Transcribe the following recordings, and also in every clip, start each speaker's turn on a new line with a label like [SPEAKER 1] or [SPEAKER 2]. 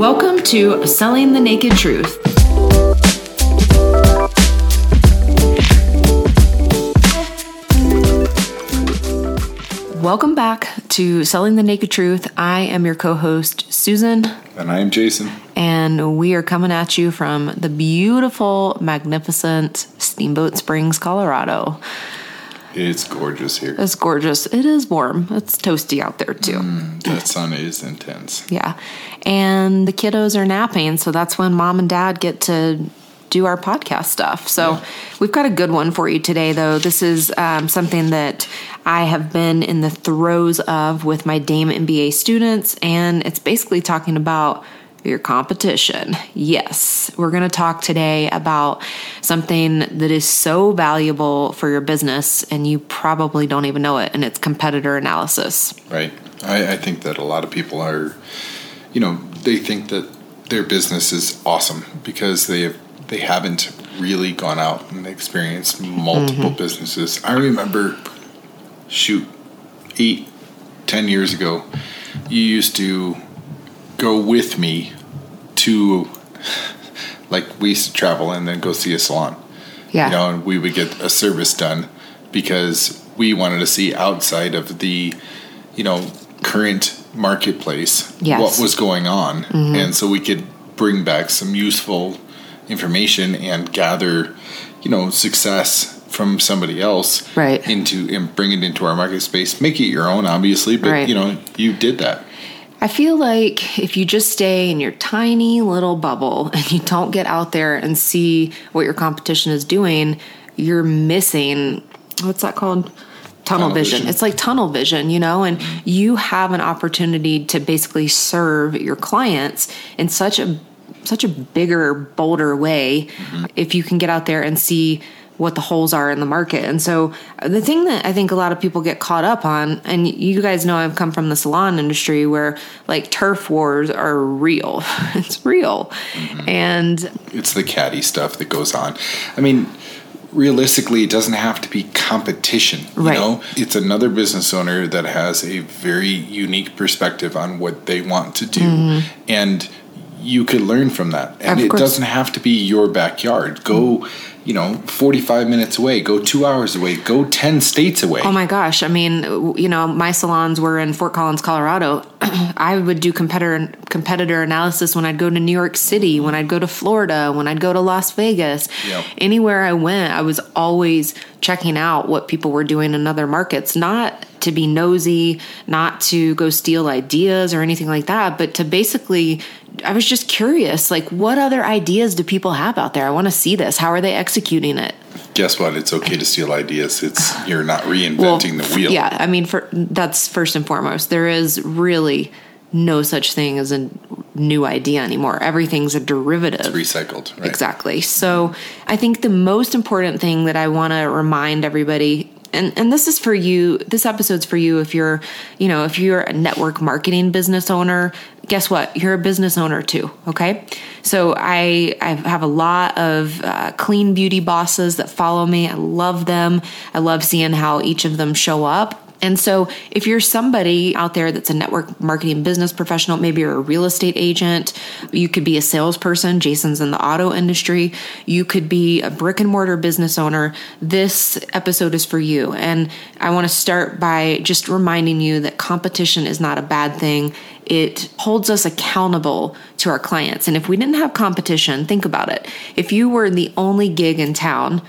[SPEAKER 1] Welcome to Selling the Naked Truth. Welcome back to Selling the Naked Truth. I am your co host, Susan,
[SPEAKER 2] And I am Jason.
[SPEAKER 1] and we are coming at you from the beautiful, magnificent Steamboat Springs, Colorado.
[SPEAKER 2] It's gorgeous here.
[SPEAKER 1] It's gorgeous. It is warm. It's toasty out there, too.
[SPEAKER 2] That sun is intense.
[SPEAKER 1] Yeah. And the kiddos are napping, so that's when mom and dad get to do our podcast stuff. So
[SPEAKER 2] Yeah.
[SPEAKER 1] we've got a good one for you today, though. This is um, something that I have been in the throes of with my Dame MBA students, and it's basically talking about your competition. Yes, we're going to talk today about something that is so valuable for your business, and you probably don't even know it, and it's competitor analysis.
[SPEAKER 2] Right. I, I think that a lot of people are, you know, they think that their business is awesome because they have, they haven't really gone out and experienced multiple mm-hmm. businesses. I remember, shoot, eight, ten years ago, you used to go with me to, like, we used to travel and then go see a salon.
[SPEAKER 1] Yeah.
[SPEAKER 2] you know, and we would get a service done because we wanted to see outside of the, you know, current marketplace
[SPEAKER 1] Yes.
[SPEAKER 2] what was going on, mm-hmm. and so we could bring back some useful information and gather, you know, success from somebody else
[SPEAKER 1] Right.
[SPEAKER 2] into and bring it into our market space make it your own obviously but
[SPEAKER 1] Right.
[SPEAKER 2] you know you did that
[SPEAKER 1] I feel like if you just stay in your tiny little bubble and you don't get out there and see what your competition is doing, you're missing what's that called? Tunnel,
[SPEAKER 2] Tunnel
[SPEAKER 1] vision.
[SPEAKER 2] vision.
[SPEAKER 1] It's like tunnel vision, you know, and you have an opportunity to basically serve your clients in such a such a bigger, bolder way mm-hmm. if you can get out there and see what the holes are in the market. And so uh, the thing that I think a lot of people get caught up on, and you guys know I've come from the salon industry where like turf wars are real. it's real. Mm-hmm. And
[SPEAKER 2] it's the catty stuff that goes on. I mean, realistically, it doesn't have to be competition. You
[SPEAKER 1] Right.
[SPEAKER 2] know, it's another business owner that has a very unique perspective on what they want to do, mm-hmm. and you could learn from that. And it doesn't have to be your backyard. Go. You know, 45 minutes away, go two hours away, go 10 states away.
[SPEAKER 1] Oh my gosh. I mean, you know, my salons were in Fort Collins, Colorado. I would do competitor competitor analysis when I'd go to New York City, when I'd go to Florida, when I'd go to Las Vegas.
[SPEAKER 2] Yep.
[SPEAKER 1] Anywhere I went, I was always checking out what people were doing in other markets, not to be nosy, not to go steal ideas or anything like that, but to basically I was just curious, like what other ideas do people have out there? I want to see this. How are they executing it?
[SPEAKER 2] Guess what? It's okay to steal ideas. It's you're not reinventing the wheel.
[SPEAKER 1] Yeah, I mean, for that's first and foremost. There is really no such thing as a new idea anymore. Everything's a derivative.
[SPEAKER 2] Recycled. Right?
[SPEAKER 1] Exactly. So I think the most important thing that I want to remind everybody. And, and this is for you this episode's for you if you're you know if you're a network marketing business owner guess what? You're a business owner too okay? So i i have a lot of uh, clean beauty bosses that follow me. I love them. I love seeing how each of them show up and so, if you're somebody out there that's a network marketing business professional, maybe you're a real estate agent, you could be a salesperson, Jason's in the auto industry, you could be a brick and mortar business owner, this episode is for you. And I want to start by just reminding you that competition is not a bad thing. It holds us accountable to our clients. And if we didn't have competition, think about it. If you were the only gig in town,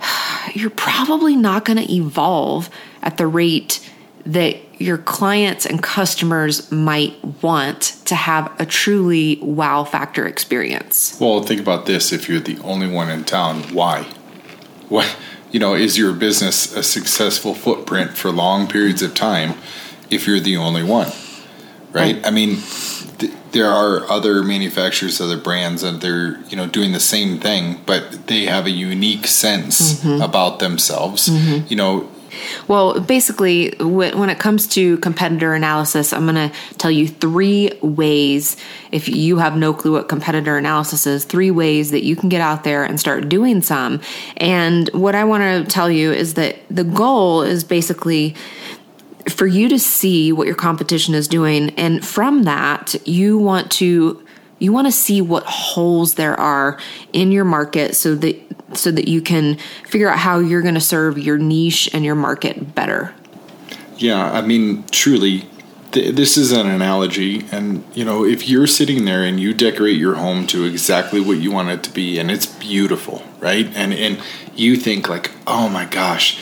[SPEAKER 1] you're probably not going to evolve at the rate that your clients and customers might want to have a truly wow factor experience.
[SPEAKER 2] Well, think about this: if you're the only one in town, why? What you know is your business a successful footprint for long periods of time? If you're the only one, right?
[SPEAKER 1] Right.
[SPEAKER 2] I mean, th- there are other manufacturers, other brands, and they're you know doing the same thing, but they have a unique sense mm-hmm. about themselves. Mm-hmm. You know,
[SPEAKER 1] Well, basically, when it comes to competitor analysis, I'm going to tell you three ways. If you have no clue what competitor analysis is, three ways that you can get out there and start doing some. And what I want to tell you is that the goal is basically for you to see what your competition is doing. And from that, you want to you want to see what holes there are in your market so that so that you can figure out how you're going to serve your niche and your market better.
[SPEAKER 2] Yeah, I mean, truly, th- this is an analogy, and you know, if you're sitting there and you decorate your home to exactly what you want it to be, and it's beautiful, right? And and you think like, oh my gosh,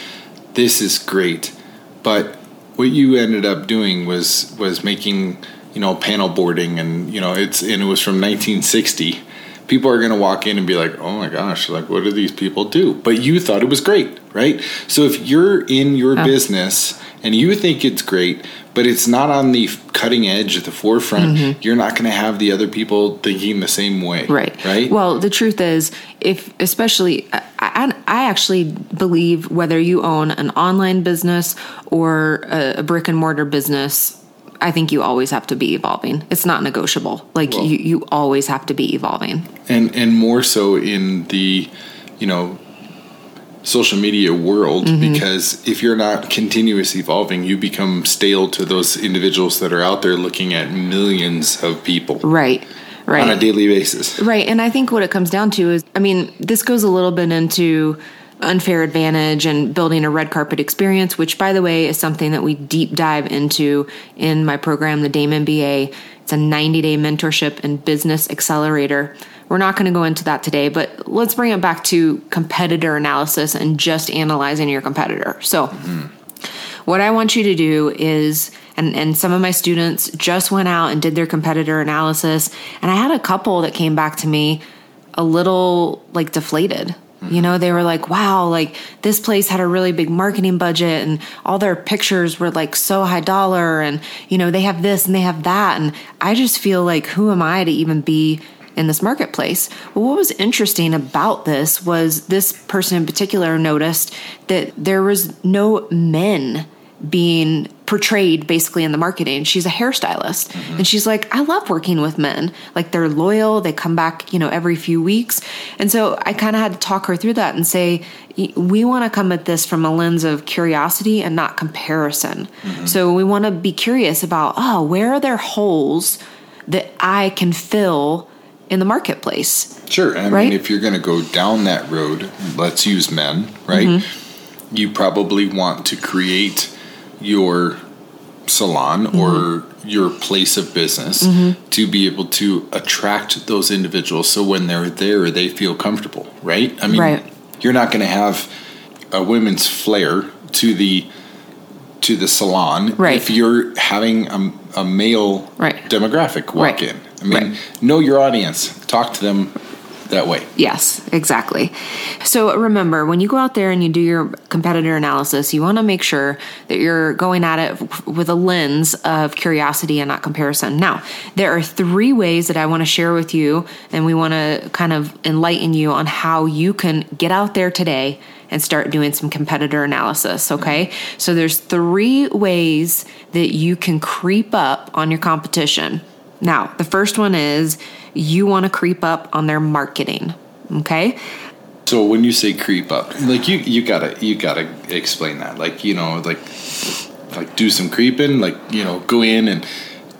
[SPEAKER 2] this is great, but what you ended up doing was was making you know panel boarding, and you know it's and it was from 1960 people are going to walk in and be like, "Oh my gosh, like what do these people do?" But you thought it was great, right? So if you're in your yeah. business and you think it's great, but it's not on the cutting edge at the forefront, mm-hmm. you're not going to have the other people thinking the same way.
[SPEAKER 1] Right.
[SPEAKER 2] Right.
[SPEAKER 1] Well, the truth is, if especially, I, I, I actually believe whether you own an online business or a, a brick and mortar business, I think you always have to be evolving. It's not negotiable. Like well, you, you always have to be evolving.
[SPEAKER 2] And and more so in the, you know, social media world mm-hmm. because if you're not continuously evolving, you become stale to those individuals that are out there looking at millions of people.
[SPEAKER 1] Right. Right.
[SPEAKER 2] On a daily basis.
[SPEAKER 1] Right. And I think what it comes down to is I mean, this goes a little bit into unfair advantage and building a red carpet experience, which by the way is something that we deep dive into in my program, the Dame MBA. It's a 90 day mentorship and business accelerator. We're not going to go into that today, but let's bring it back to competitor analysis and just analyzing your competitor. So, mm-hmm. what I want you to do is, and, and some of my students just went out and did their competitor analysis, and I had a couple that came back to me a little like deflated. You know, they were like, wow, like this place had a really big marketing budget and all their pictures were like so high dollar and, you know, they have this and they have that. And I just feel like, who am I to even be in this marketplace. Well, what was interesting about this was this person in particular noticed that there was no men being portrayed basically in the marketing. She's a hairstylist mm-hmm. and she's like, I love working with men. Like they're loyal, they come back, you know, every few weeks. And so I kind of had to talk her through that and say, we want to come at this from a lens of curiosity and not comparison. Mm-hmm. So we want to be curious about, oh, where are there holes that I can fill in the marketplace.
[SPEAKER 2] Sure. I right? mean, if you're going to go down that road, let's use men, right? Mm-hmm. You probably want to create your salon mm-hmm. or your place of business mm-hmm. to be able to attract those individuals so when they're there they feel comfortable right i mean right. you're not going to have a women's flair to the to the salon
[SPEAKER 1] right.
[SPEAKER 2] if you're having a, a male
[SPEAKER 1] right.
[SPEAKER 2] demographic walk right. in I mean, know your audience. Talk to them that way.
[SPEAKER 1] Yes, exactly. So remember, when you go out there and you do your competitor analysis, you want to make sure that you're going at it with a lens of curiosity and not comparison. Now, there are three ways that I want to share with you, and we want to kind of enlighten you on how you can get out there today and start doing some competitor analysis, okay? So there's three ways that you can creep up on your competition. Now, the first one is you want to creep up on their marketing. Okay.
[SPEAKER 2] So when you say creep up, like you you gotta you gotta explain that. Like you know like like do some creeping. Like you know go in and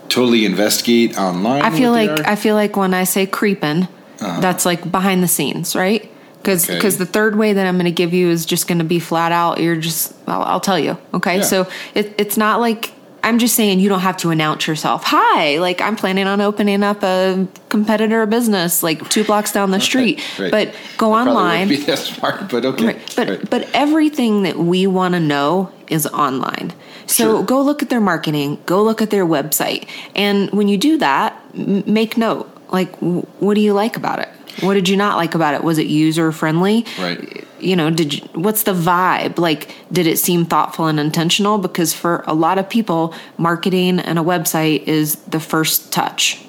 [SPEAKER 2] totally investigate online.
[SPEAKER 1] I feel like I feel like when I say creeping, uh-huh. that's like behind the scenes, right? Because because okay. the third way that I'm going to give you is just going to be flat out. You're just I'll, I'll tell you. Okay, yeah. so it, it's not like I'm just saying you don't have to announce yourself. Hi, like I'm planning on opening up a competitor business like two blocks down the street. Right, right. But go
[SPEAKER 2] I
[SPEAKER 1] online.
[SPEAKER 2] Be that smart, but okay.
[SPEAKER 1] Right. But but everything that we want to know is online. So sure. go look at their marketing. Go look at their website. And when you do that, m- make note. Like, w- what do you like about it? What did you not like about it? Was it user friendly?
[SPEAKER 2] Right.
[SPEAKER 1] You know, did you, what's the vibe? Like, did it seem thoughtful and intentional? Because for a lot of people, marketing and a website is the first touch.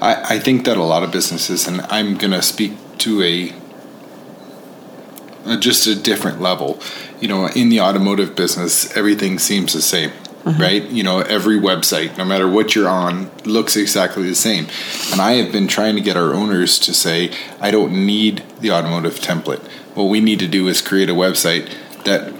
[SPEAKER 2] I, I think that a lot of businesses, and I'm going to speak to a, a just a different level. You know, in the automotive business, everything seems the same mm-hmm. right? You know, every website, no matter what you're on, looks exactly the same. And I have been trying to get our owners to say, I don't need the automotive template. What we need to do is create a website that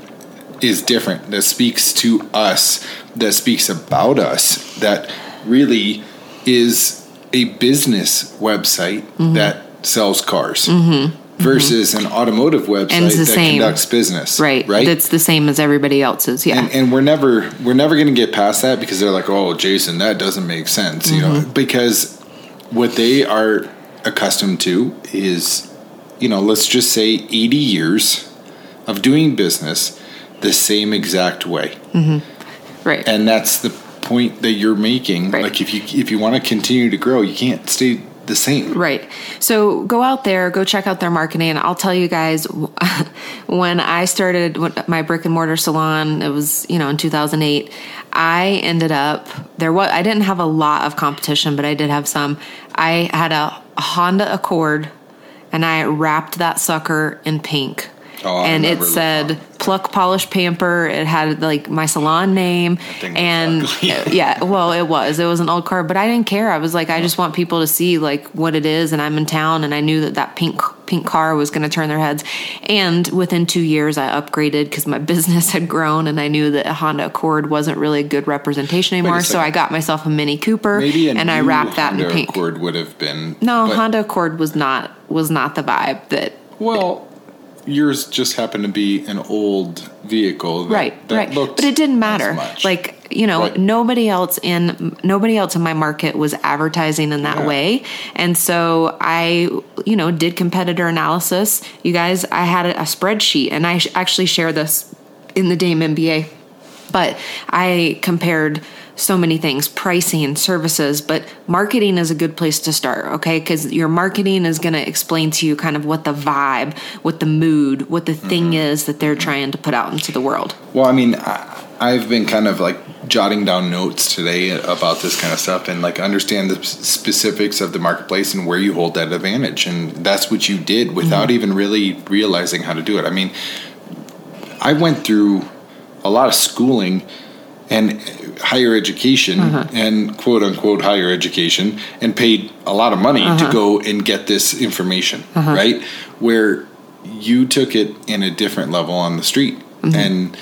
[SPEAKER 2] is different, that speaks to us, that speaks about us, that really is a business website
[SPEAKER 1] Mm-hmm.
[SPEAKER 2] that sells cars versus an automotive website that
[SPEAKER 1] same.
[SPEAKER 2] conducts business.
[SPEAKER 1] Right.
[SPEAKER 2] Right.
[SPEAKER 1] That's the same as everybody else's. Yeah.
[SPEAKER 2] and, and we're never we're never going to get past that because they're like, oh, Jason, that doesn't make sense, you know,
[SPEAKER 1] Mm-hmm.
[SPEAKER 2] because what they are accustomed to is, you know, let's just say eighty years of doing business the same exact way,
[SPEAKER 1] right.
[SPEAKER 2] and that's the point that you're making.
[SPEAKER 1] Right.
[SPEAKER 2] Like if you if you want to continue to grow, you can't stay the same.
[SPEAKER 1] Right. So go out there, go check out their marketing. I'll tell you guys, when I started my brick and mortar salon, it was you know in 2008. I ended up there. What I didn't have a lot of competition, but I did have some. I had a, Honda Accord, and I wrapped that sucker in pink.
[SPEAKER 2] Oh,
[SPEAKER 1] and it said pluck polish pamper. It had like my salon name and yeah well it was. It was an old car but i didn't care. I was like i just want people to see like what it is and i'm in town and i knew that that pink pink car was going to turn their heads. And within two years i upgraded because my business had grown and i knew that a honda accord wasn't really a good representation anymore so i got myself a mini cooper and i wrapped that
[SPEAKER 2] Honda
[SPEAKER 1] in pink.
[SPEAKER 2] Accord would have been
[SPEAKER 1] no honda accord was not was not the vibe that
[SPEAKER 2] Well, yours just happened to be an old vehicle, that,
[SPEAKER 1] right
[SPEAKER 2] that
[SPEAKER 1] right. but it didn't matter. like you know
[SPEAKER 2] Right.
[SPEAKER 1] nobody else in nobody else in my market was advertising in that
[SPEAKER 2] Yeah.
[SPEAKER 1] way. And so i you know did competitor analysis. You guys i had a, a spreadsheet and i sh- actually share this in the dame mba but i compared so many things pricing services but marketing is a good place to start okay because your marketing is going to explain to you kind of what the vibe what the mood what the thing
[SPEAKER 2] Mm-hmm.
[SPEAKER 1] is that they're trying to put out into the world
[SPEAKER 2] Well, I mean, I, I've been kind of like jotting down notes today about this kind of stuff and like understand the specifics of the marketplace and where you hold that advantage. And that's what you did without
[SPEAKER 1] Mm-hmm.
[SPEAKER 2] even really realizing how to do it. I mean, I went through a lot of schooling and higher education
[SPEAKER 1] Mm-hmm.
[SPEAKER 2] and quote unquote higher education and paid a lot of money
[SPEAKER 1] Uh-huh.
[SPEAKER 2] to go and get this information, right? Where you took it in a different level on the street
[SPEAKER 1] Mm-hmm.
[SPEAKER 2] and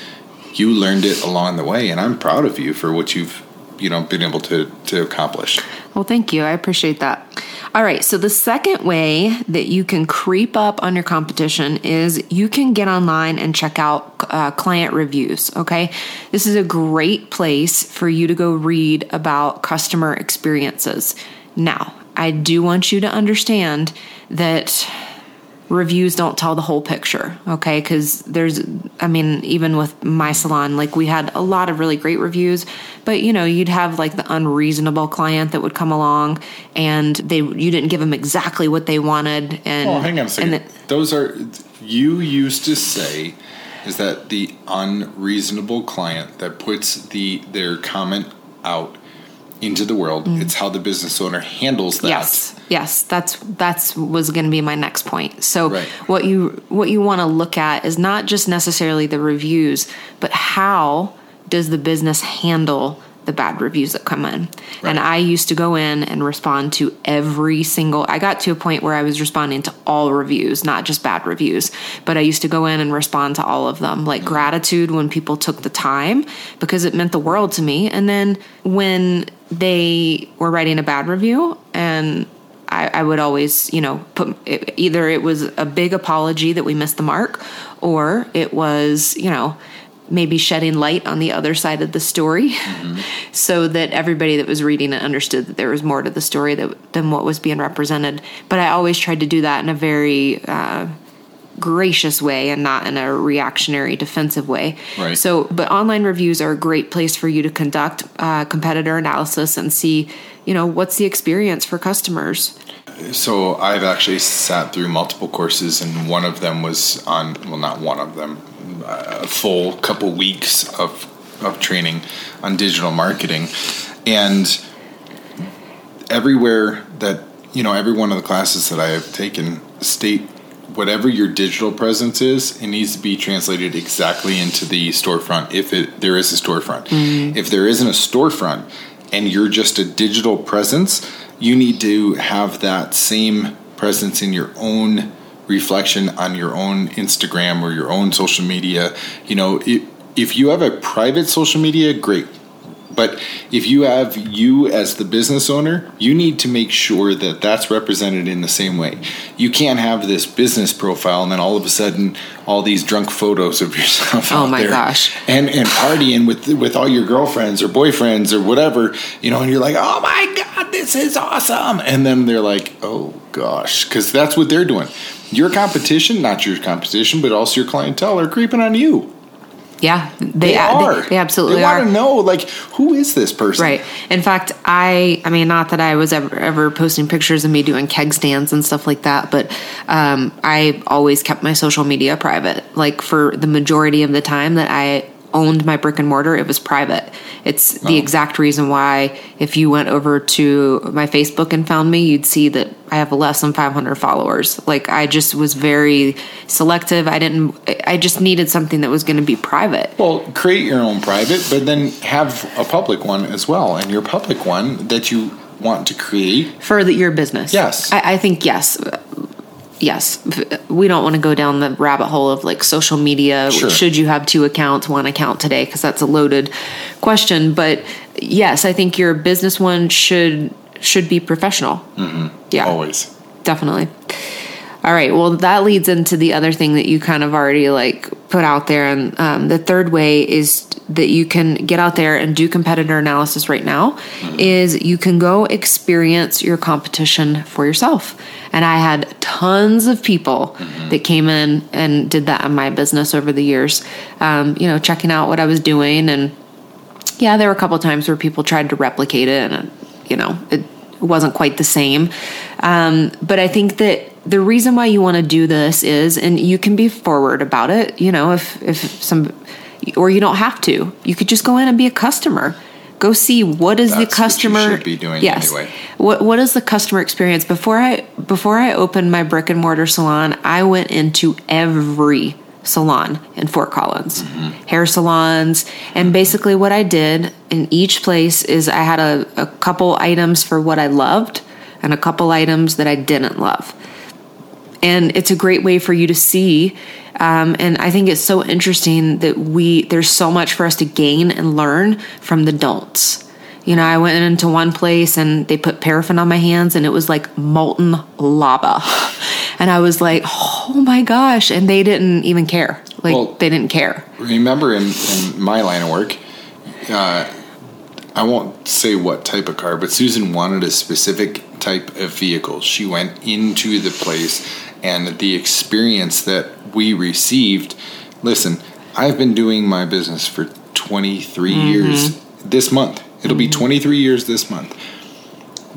[SPEAKER 2] you learned it along the way and I'm proud of you for what you've you know been able to to accomplish.
[SPEAKER 1] Well, thank you. I appreciate that. All right. So, the second way that you can creep up on your competition is you can get online and check out uh, client reviews. Okay. This is a great place for you to go read about customer experiences. Now, I do want you to understand that reviews don't tell the whole picture, okay? Because there's, I mean, even with my salon, like we had a lot of really great reviews, but you know, you'd have like the unreasonable client that would come along and they you didn't give them exactly what they wanted, and
[SPEAKER 2] Oh, hang on a second.
[SPEAKER 1] and
[SPEAKER 2] Those are you used to say is that the unreasonable client that puts the their comment out into the world. It's how the business owner handles that.
[SPEAKER 1] Mm. Yes, yes, that's that's was going to be my next point. So
[SPEAKER 2] Right.
[SPEAKER 1] what you what you want to look at is not just necessarily the reviews, but how does the business handle the bad reviews that come in? And I used to go in and respond to every single. I got to a point where I was responding to all reviews, not just bad reviews, but I used to go in and respond to all of them, like gratitude when people took the time because it meant the world to me. And then when they were writing a bad review and I, I would always, you know, put it, either it was a big apology that we missed the mark, or it was, you know, maybe shedding light on the other side of the story, so that everybody that was reading it understood that there was more to the story that, than what was being represented. But I always tried to do that in a very uh, gracious way and not in a reactionary defensive way.
[SPEAKER 2] Right.
[SPEAKER 1] So, but online reviews are a great place for you to conduct uh, competitor analysis and see, you know, what's the experience for customers.
[SPEAKER 2] So I've actually sat through multiple courses, and one of them was on. Well, not one of them. A full couple weeks of of training on digital marketing, and everywhere that you know, every one of the classes that I have taken state whatever your digital presence is, it needs to be translated exactly into the storefront if it there is a storefront. Mm-hmm. If there isn't a storefront and you're just a digital presence, you need to have that same presence in your own reflection on your own Instagram or your own social media. You know, if, if you have a private social media, great. But if you have you as the business owner, you need to make sure that that's represented in the same way. You can't have this business profile and then all of a sudden all these drunk photos of yourself.
[SPEAKER 1] Oh
[SPEAKER 2] out
[SPEAKER 1] my
[SPEAKER 2] there
[SPEAKER 1] gosh.
[SPEAKER 2] And and partying with with all your girlfriends or boyfriends or whatever, you know, and you're like, oh my god, this is awesome, and then they're like, oh gosh, because that's what they're doing. Your competition, not your competition, but also your clientele, are creeping on you.
[SPEAKER 1] Yeah, they,
[SPEAKER 2] They are.
[SPEAKER 1] They, they absolutely
[SPEAKER 2] They
[SPEAKER 1] are.
[SPEAKER 2] want to know, like, who is this person?
[SPEAKER 1] Right. In fact, I I mean not that I was ever ever posting pictures of me doing keg stands and stuff like that, but um, I always kept my social media private. Like for the majority of the time that I owned my brick and mortar, it was private. It's the oh. exact reason why if you went over to my Facebook and found me, you'd see that I have less than 500 followers. Like I just was very selective. I didn't I just needed something that was going to be private.
[SPEAKER 2] Well, create your own private, but then have a public one as well. And your public one that you want to create.
[SPEAKER 1] for the, your business.
[SPEAKER 2] Yes.
[SPEAKER 1] I, I think yes. Yes, we don't want to go down the rabbit hole of like social media.
[SPEAKER 2] Sure.
[SPEAKER 1] Should you have two accounts, one account today? Because that's a loaded question. But yes, I think your business one should should be professional. Mm-hmm. Yeah,
[SPEAKER 2] Always.
[SPEAKER 1] definitely. All right. Well, that leads into the other thing that you kind of already like put out there, and um, the third way is that you can get out there and do competitor analysis right now. Is you can go experience your competition for yourself. And I had tons of people that came in and did that in my business over the years. Um, you know, checking out what I was doing, and yeah, there were a couple times where people tried to replicate it, and you know, it wasn't quite the same. Um, but I think that the reason why you want to do this is, and you can be forward about it. You know, if if some, or you don't have to. You could just go in and be a customer. Go see what is
[SPEAKER 2] That's
[SPEAKER 1] the customer
[SPEAKER 2] should be doing
[SPEAKER 1] yes.
[SPEAKER 2] anyway.
[SPEAKER 1] What what is the customer experience before I before I opened my brick and mortar salon? I went into every salon in Fort Collins, mm-hmm. hair salons, and basically what I did in each place is I had a, a couple items for what I loved and a couple items that I didn't love and it's a great way for you to see um, and i think it's so interesting that we there's so much for us to gain and learn from the don'ts you know i went into one place and they put paraffin on my hands and it was like molten lava. And i was like oh my gosh and they didn't even care. Like
[SPEAKER 2] Well-
[SPEAKER 1] they didn't care.
[SPEAKER 2] Remember, in, in my line of work, uh, I won't say what type of car, but Susan wanted a specific type of vehicle. She went into the place, and the experience that we received. Listen, I've been doing my business for 23 mm-hmm. years this month. It'll be mm-hmm. 23 years this month.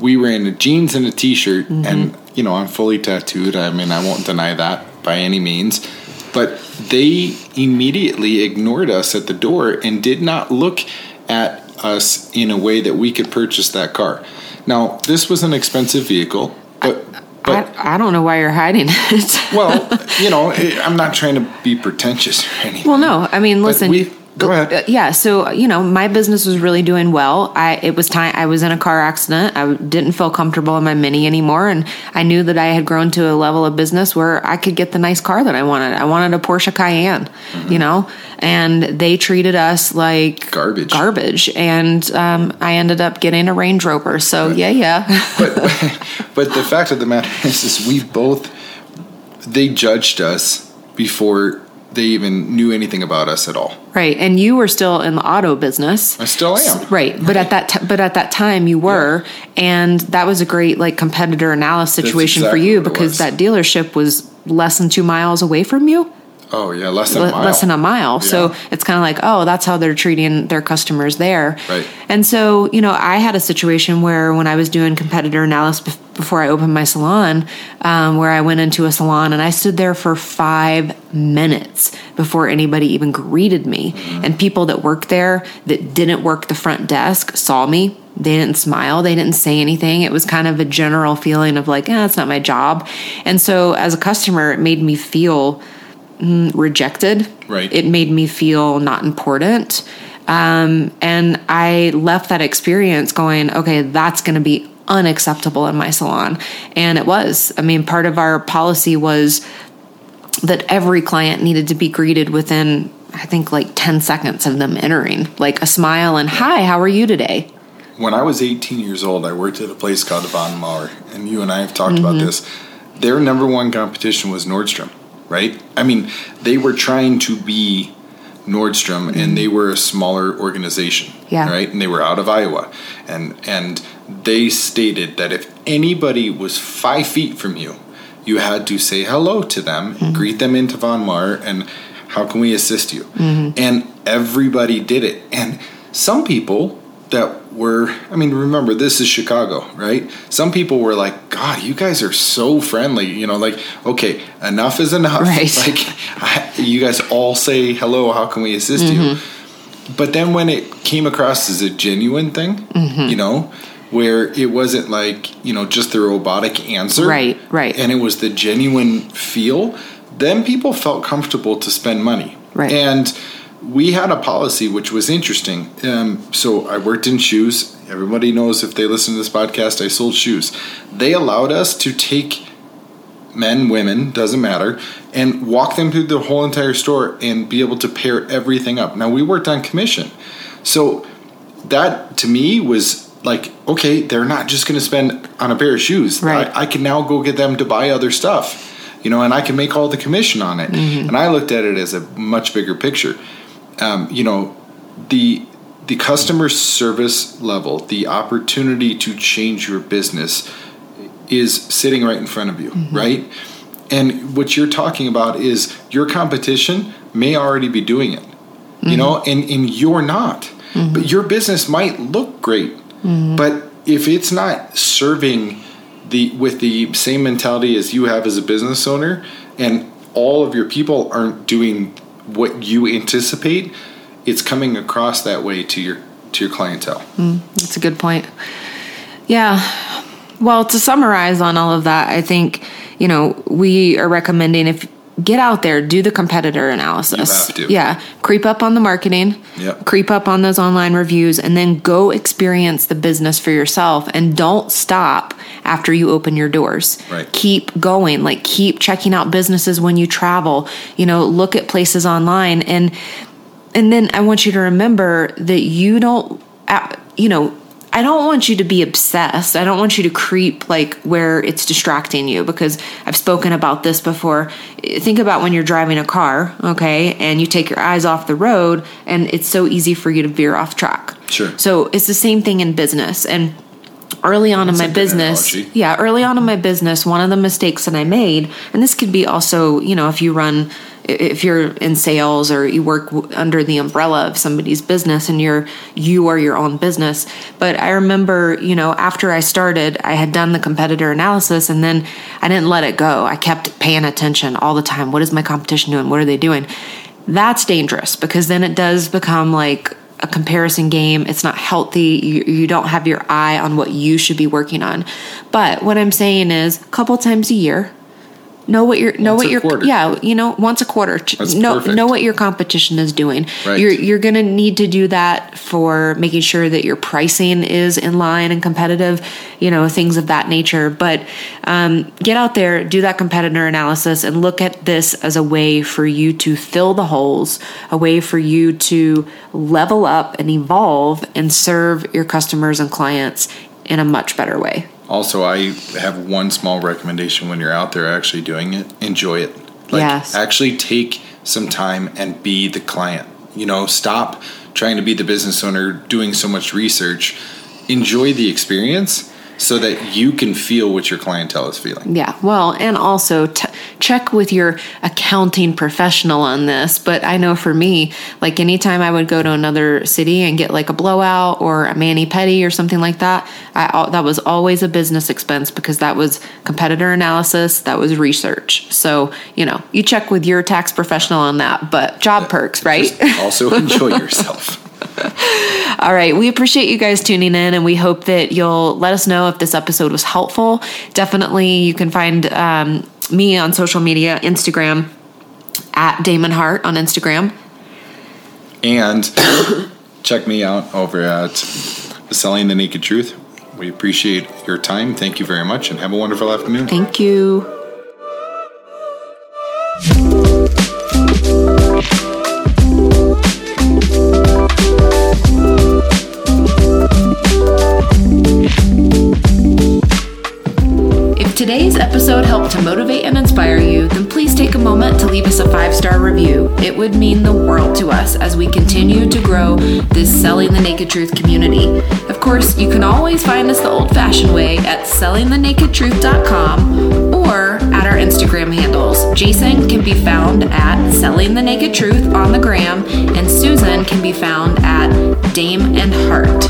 [SPEAKER 2] We were in jeans and a t-shirt, mm-hmm. and you know I'm fully tattooed. I mean, I won't deny that by any means. But they immediately ignored us at the door and did not look at us in a way that we could purchase that car. Now, this was an expensive vehicle, but but
[SPEAKER 1] I, I don't know why you're hiding it
[SPEAKER 2] well, you know, I'm not trying to be pretentious or anything.
[SPEAKER 1] Well, no, I mean, listen.
[SPEAKER 2] we- go ahead.
[SPEAKER 1] Uh, yeah, so you know, my business was really doing well. I it was time. I was in a car accident. I didn't feel comfortable in my Mini anymore, and I knew that I had grown to a level of business where I could get the nice car that I wanted. I wanted a Porsche Cayenne, you know, and they treated us like
[SPEAKER 2] Mm-hmm. Garbage.
[SPEAKER 1] garbage, and um, I ended up getting a Range Rover. So yeah, yeah.
[SPEAKER 2] but but the fact of the matter is, is we've both they judged us before they even knew anything about us at all.
[SPEAKER 1] Right, and you were still in the auto business.
[SPEAKER 2] I still am.
[SPEAKER 1] Right, but at that t- but at that time you were, and that was a great like competitor analysis situation
[SPEAKER 2] exactly
[SPEAKER 1] for you because that dealership was less than two miles away from you,
[SPEAKER 2] Oh yeah, less than a mile.
[SPEAKER 1] less than a mile. So it's kind of like, oh, that's how they're treating their customers there.
[SPEAKER 2] Right.
[SPEAKER 1] And so you know, I had a situation where when I was doing competitor analysis before I opened my salon, um, where I went into a salon and I stood there for five minutes before anybody even greeted me,
[SPEAKER 2] Mm-hmm.
[SPEAKER 1] and people that worked there that didn't work the front desk saw me. They didn't smile. They didn't say anything. It was kind of a general feeling of like, eh, it's not my job. And so, as a customer, it made me feel rejected.
[SPEAKER 2] Right.
[SPEAKER 1] It made me feel not important. Um, and I left that experience going, okay, that's going to be unacceptable in my salon. And it was. I mean, part of our policy was that every client needed to be greeted within I think like 10 seconds of them entering, like a smile and hi, how are you today?
[SPEAKER 2] When I was 18 years old, I worked at a place called Von Maur, and you and I have talked
[SPEAKER 1] Mm-hmm.
[SPEAKER 2] about this. Their number one competition was Nordstrom, right? I mean, they were trying to be Nordstrom, and they were a smaller organization.
[SPEAKER 1] Yeah.
[SPEAKER 2] right? And they were out of Iowa, and and they stated that if anybody was five feet from you, you had to say hello to them,
[SPEAKER 1] Mm-hmm.
[SPEAKER 2] greet them into Von Maur, and how can we assist you?
[SPEAKER 1] Mm-hmm.
[SPEAKER 2] And everybody did it, and some people that were i mean remember this is chicago right some people were like god you guys are so friendly you know like okay enough is enough
[SPEAKER 1] Right.
[SPEAKER 2] like I, you guys all say hello how can we assist you
[SPEAKER 1] Mm-hmm.
[SPEAKER 2] but then when it came across as a genuine thing
[SPEAKER 1] Mm-hmm.
[SPEAKER 2] you know where it wasn't like you know just the robotic answer
[SPEAKER 1] Right, right.
[SPEAKER 2] and it was the genuine feel then people felt comfortable to spend money
[SPEAKER 1] Right.
[SPEAKER 2] and we had a policy which was interesting. Um, so I worked in shoes. Everybody knows if they listen to this podcast, I sold shoes. They allowed us to take men, women, doesn't matter, and walk them through the whole entire store and be able to pair everything up. Now we worked on commission. So that to me was like, okay, they're not just going to spend on a pair of shoes.
[SPEAKER 1] Right.
[SPEAKER 2] I, I can now go get them to buy other stuff, you know, and I can make all the commission on it. And I looked at it as a much bigger picture. Um, you know, the the customer service level, the opportunity to change your business is sitting right in front of you, mm-hmm. right? And what you're talking about is your competition may already be doing it, you mm-hmm. know, and, and you're not. Mm-hmm. But your business might look great, but if it's not serving the with the same mentality as you have as a business owner, and all of your people aren't doing what you anticipate, it's coming across that way to your to your clientele.
[SPEAKER 1] Mm, that's a good point. Yeah. Well, to summarize on all of that, I think, you know, we are recommending if get out there, do the competitor analysis.
[SPEAKER 2] You have to.
[SPEAKER 1] Yeah. Creep up on the marketing.
[SPEAKER 2] Yep.
[SPEAKER 1] Creep up on those online reviews and then go experience the business for yourself and don't stop after you open your doors.
[SPEAKER 2] Right.
[SPEAKER 1] Keep going. Like keep checking out businesses when you travel. You know, look at places online and and then I want you to remember that you don't, you know, I don't want you to be obsessed. I don't want you to creep like where it's distracting you because I've spoken about this before. Think about when you're driving a car, okay, and you take your eyes off the road and it's so easy for you to veer off track.
[SPEAKER 2] Sure.
[SPEAKER 1] So it's the same thing in business. And early on in my business,
[SPEAKER 2] analogy.
[SPEAKER 1] yeah, early on in my business, one of the mistakes that I made, and this could be also, you know, if you run, if you're in sales or you work under the umbrella of somebody's business and you're, you are your own business. But I remember, you know, after I started, I had done the competitor analysis and then I didn't let it go. I kept paying attention all the time. What is my competition doing? What are they doing? That's dangerous because then it does become like, a comparison game. It's not healthy. You, you don't have your eye on what you should be working on. But what I'm saying is, a couple times a year, know what your know
[SPEAKER 2] Once
[SPEAKER 1] what your
[SPEAKER 2] quarter.
[SPEAKER 1] yeah you know once a quarter
[SPEAKER 2] That's
[SPEAKER 1] know
[SPEAKER 2] perfect.
[SPEAKER 1] know what your competition is doing.
[SPEAKER 2] Right.
[SPEAKER 1] You're you're gonna need to do that for making sure that your pricing is in line and competitive. You know things of that nature. But um, get out there, do that competitor analysis, and look at this as a way for you to fill the holes, a way for you to level up and evolve and serve your customers and clients in a much better way.
[SPEAKER 2] Also, I have one small recommendation when you're out there actually doing it. Enjoy it. Like
[SPEAKER 1] Yes.
[SPEAKER 2] actually take some time and be the client. You know, stop trying to be the business owner doing so much research. Enjoy the experience so that you can feel what your clientele is feeling.
[SPEAKER 1] Yeah, well, and also t- check with your accounting professional on this. But I know for me, like anytime I would go to another city and get like a blowout or a mani pedi or something like that, I that was always a business expense because that was competitor analysis, that was research. So you know, you check with your tax professional on that. But job perks, right?
[SPEAKER 2] Just also enjoy yourself.
[SPEAKER 1] All right. We appreciate you guys tuning in and we hope that you'll let us know if this episode was helpful. Definitely, you can find um, me on social media Instagram at Damon Hart on Instagram.
[SPEAKER 2] And check me out over at Selling the Naked Truth. We appreciate your time. Thank you very much and have a wonderful afternoon.
[SPEAKER 1] Thank you. Star review. It would mean the world to us as we continue to grow this Selling the Naked Truth community. Of course, you can always find us the old fashioned way at sellingthenakedtruth.com or at our Instagram handles. Jason can be found at Selling the Naked Truth on the gram, and Susan can be found at Dame and Heart.